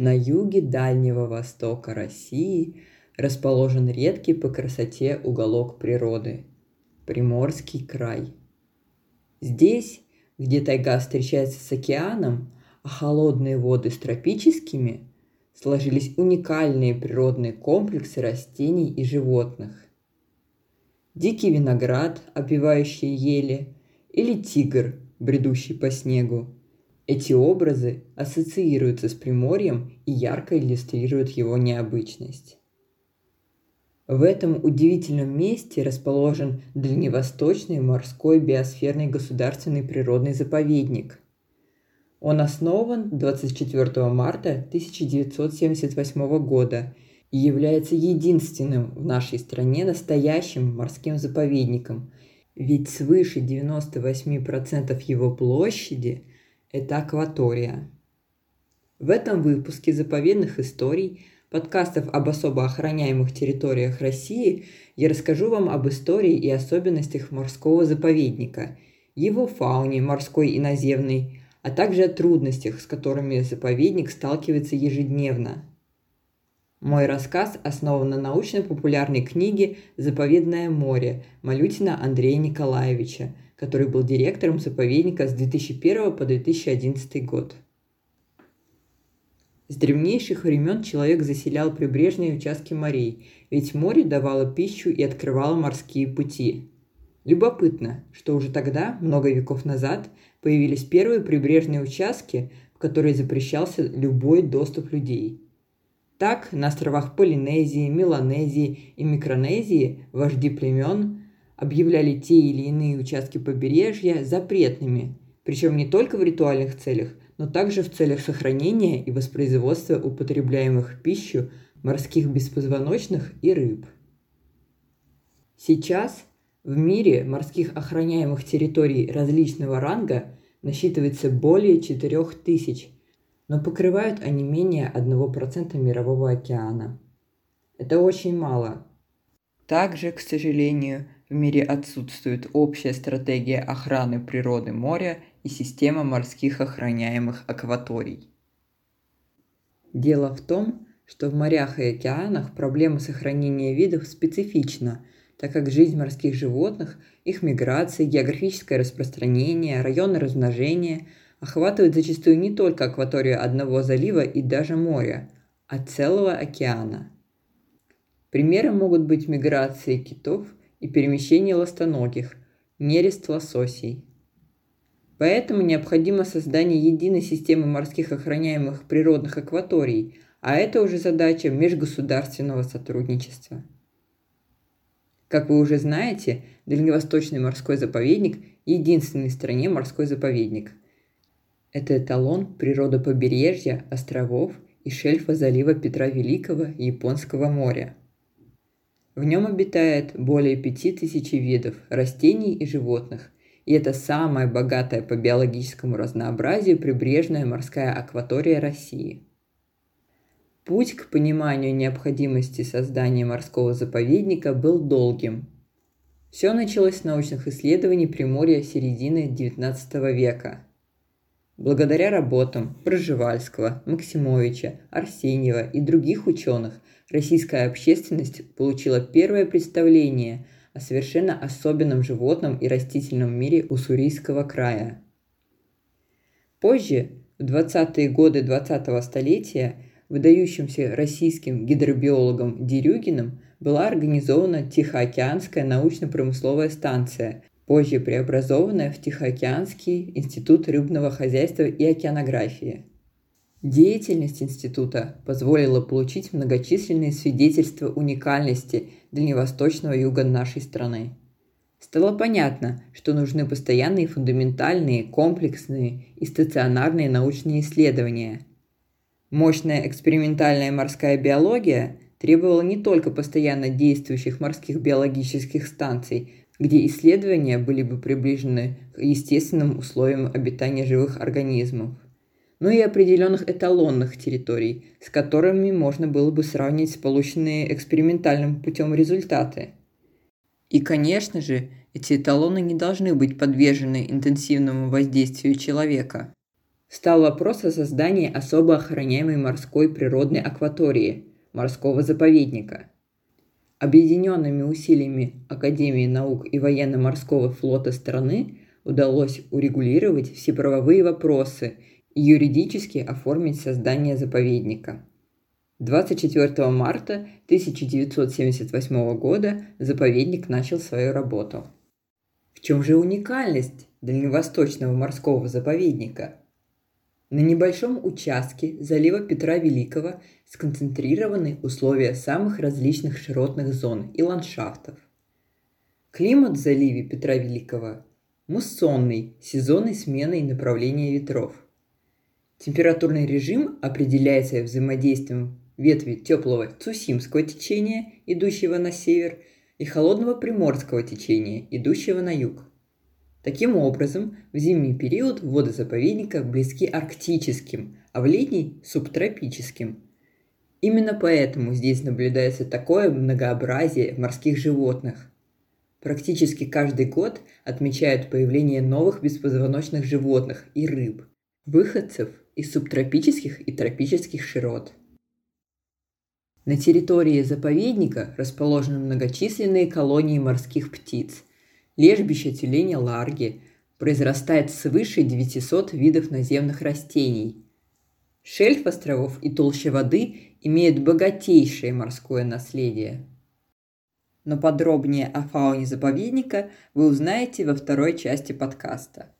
На юге Дальнего Востока России расположен редкий по красоте уголок природы – Приморский край. Здесь, где тайга встречается с океаном, а холодные воды с тропическими, сложились уникальные природные комплексы растений и животных. Дикий виноград, опивающий ели, или тигр, бредущий по снегу. Эти образы ассоциируются с Приморьем и ярко иллюстрируют его необычность. В этом удивительном месте расположен Дальневосточный морской биосферный государственный природный заповедник. Он основан 24 марта 1978 года и является единственным в нашей стране настоящим морским заповедником, ведь свыше 98% его площади – это акватория. В этом выпуске заповедных историй, подкастов об особо охраняемых территориях России, я расскажу вам об истории и особенностях морского заповедника, его фауне морской и наземной, а также о трудностях, с которыми заповедник сталкивается ежедневно – мой рассказ основан на научно-популярной книге «Заповедное море» Малютина Андрея Николаевича, который был директором заповедника с 2001 по 2011 год. С древнейших времен человек заселял прибрежные участки морей, ведь море давало пищу и открывало морские пути. Любопытно, что уже тогда, много веков назад, появились первые прибрежные участки, в которые запрещался любой доступ людей – так, на островах Полинезии, Меланезии и Микронезии вожди племен объявляли те или иные участки побережья запретными, причем не только в ритуальных целях, но также в целях сохранения и воспроизводства употребляемых в пищу морских беспозвоночных и рыб. Сейчас в мире морских охраняемых территорий различного ранга насчитывается более 4000, но покрывают они менее 1% мирового океана. Это очень мало. Также, к сожалению, в мире отсутствует общая стратегия охраны природы моря и система морских охраняемых акваторий. Дело в том, что в морях и океанах проблема сохранения видов специфична, так как жизнь морских животных, их миграция, географическое распространение, районы размножения – охватывает зачастую не только акваторию одного залива и даже моря, а целого океана. Примером могут быть миграции китов и перемещение ластоногих, нерест лососей. Поэтому необходимо создание единой системы морских охраняемых природных акваторий, а это уже задача межгосударственного сотрудничества. Как вы уже знаете, Дальневосточный морской заповедник – единственный в стране морской заповедник – это эталон природопобережья, островов и шельфа залива Петра Великого Японского моря. В нем обитает более 5000 видов растений и животных, и это самая богатая по биологическому разнообразию прибрежная морская акватория России. Путь к пониманию необходимости создания морского заповедника был долгим. Все началось с научных исследований Приморья середины XIX века – Благодаря работам Проживальского, Максимовича, Арсеньева и других ученых российская общественность получила первое представление о совершенно особенном животном и растительном мире Уссурийского края. Позже, в 20-е годы 20-го столетия, выдающимся российским гидробиологом Дерюгиным была организована Тихоокеанская научно-промысловая станция, позже преобразованная в Тихоокеанский институт рыбного хозяйства и океанографии. Деятельность института позволила получить многочисленные свидетельства уникальности дальневосточного юга нашей страны. Стало понятно, что нужны постоянные фундаментальные, комплексные и стационарные научные исследования. Мощная экспериментальная морская биология требовала не только постоянно действующих морских биологических станций, где исследования были бы приближены к естественным условиям обитания живых организмов, но и определенных эталонных территорий, с которыми можно было бы сравнить полученные экспериментальным путем результаты. И, конечно же, эти эталоны не должны быть подвержены интенсивному воздействию человека. встал вопрос о создании особо охраняемой морской природной акватории – морского заповедника. Объединенными усилиями Академии наук и военно-морского флота страны удалось урегулировать все правовые вопросы и юридически оформить создание заповедника. 24 марта 1978 года заповедник начал свою работу. В чем же уникальность Дальневосточного морского заповедника? На небольшом участке залива Петра Великого сконцентрированы условия самых различных широтных зон и ландшафтов. Климат в заливе Петра Великого муссонный, сезонной сменой направления ветров. Температурный режим определяется взаимодействием ветви теплого Цусимского течения, идущего на север, и холодного Приморского течения, идущего на юг. Таким образом, в зимний период воды заповедника близки арктическим, а в летний – субтропическим. Именно поэтому здесь наблюдается такое многообразие морских животных, Практически каждый год отмечают появление новых беспозвоночных животных и рыб, выходцев из субтропических и тропических широт. На территории заповедника расположены многочисленные колонии морских птиц. Лежбище тюленя ларги произрастает свыше 900 видов наземных растений. Шельф островов и толща воды имеют богатейшее морское наследие – но подробнее о фауне заповедника вы узнаете во второй части подкаста.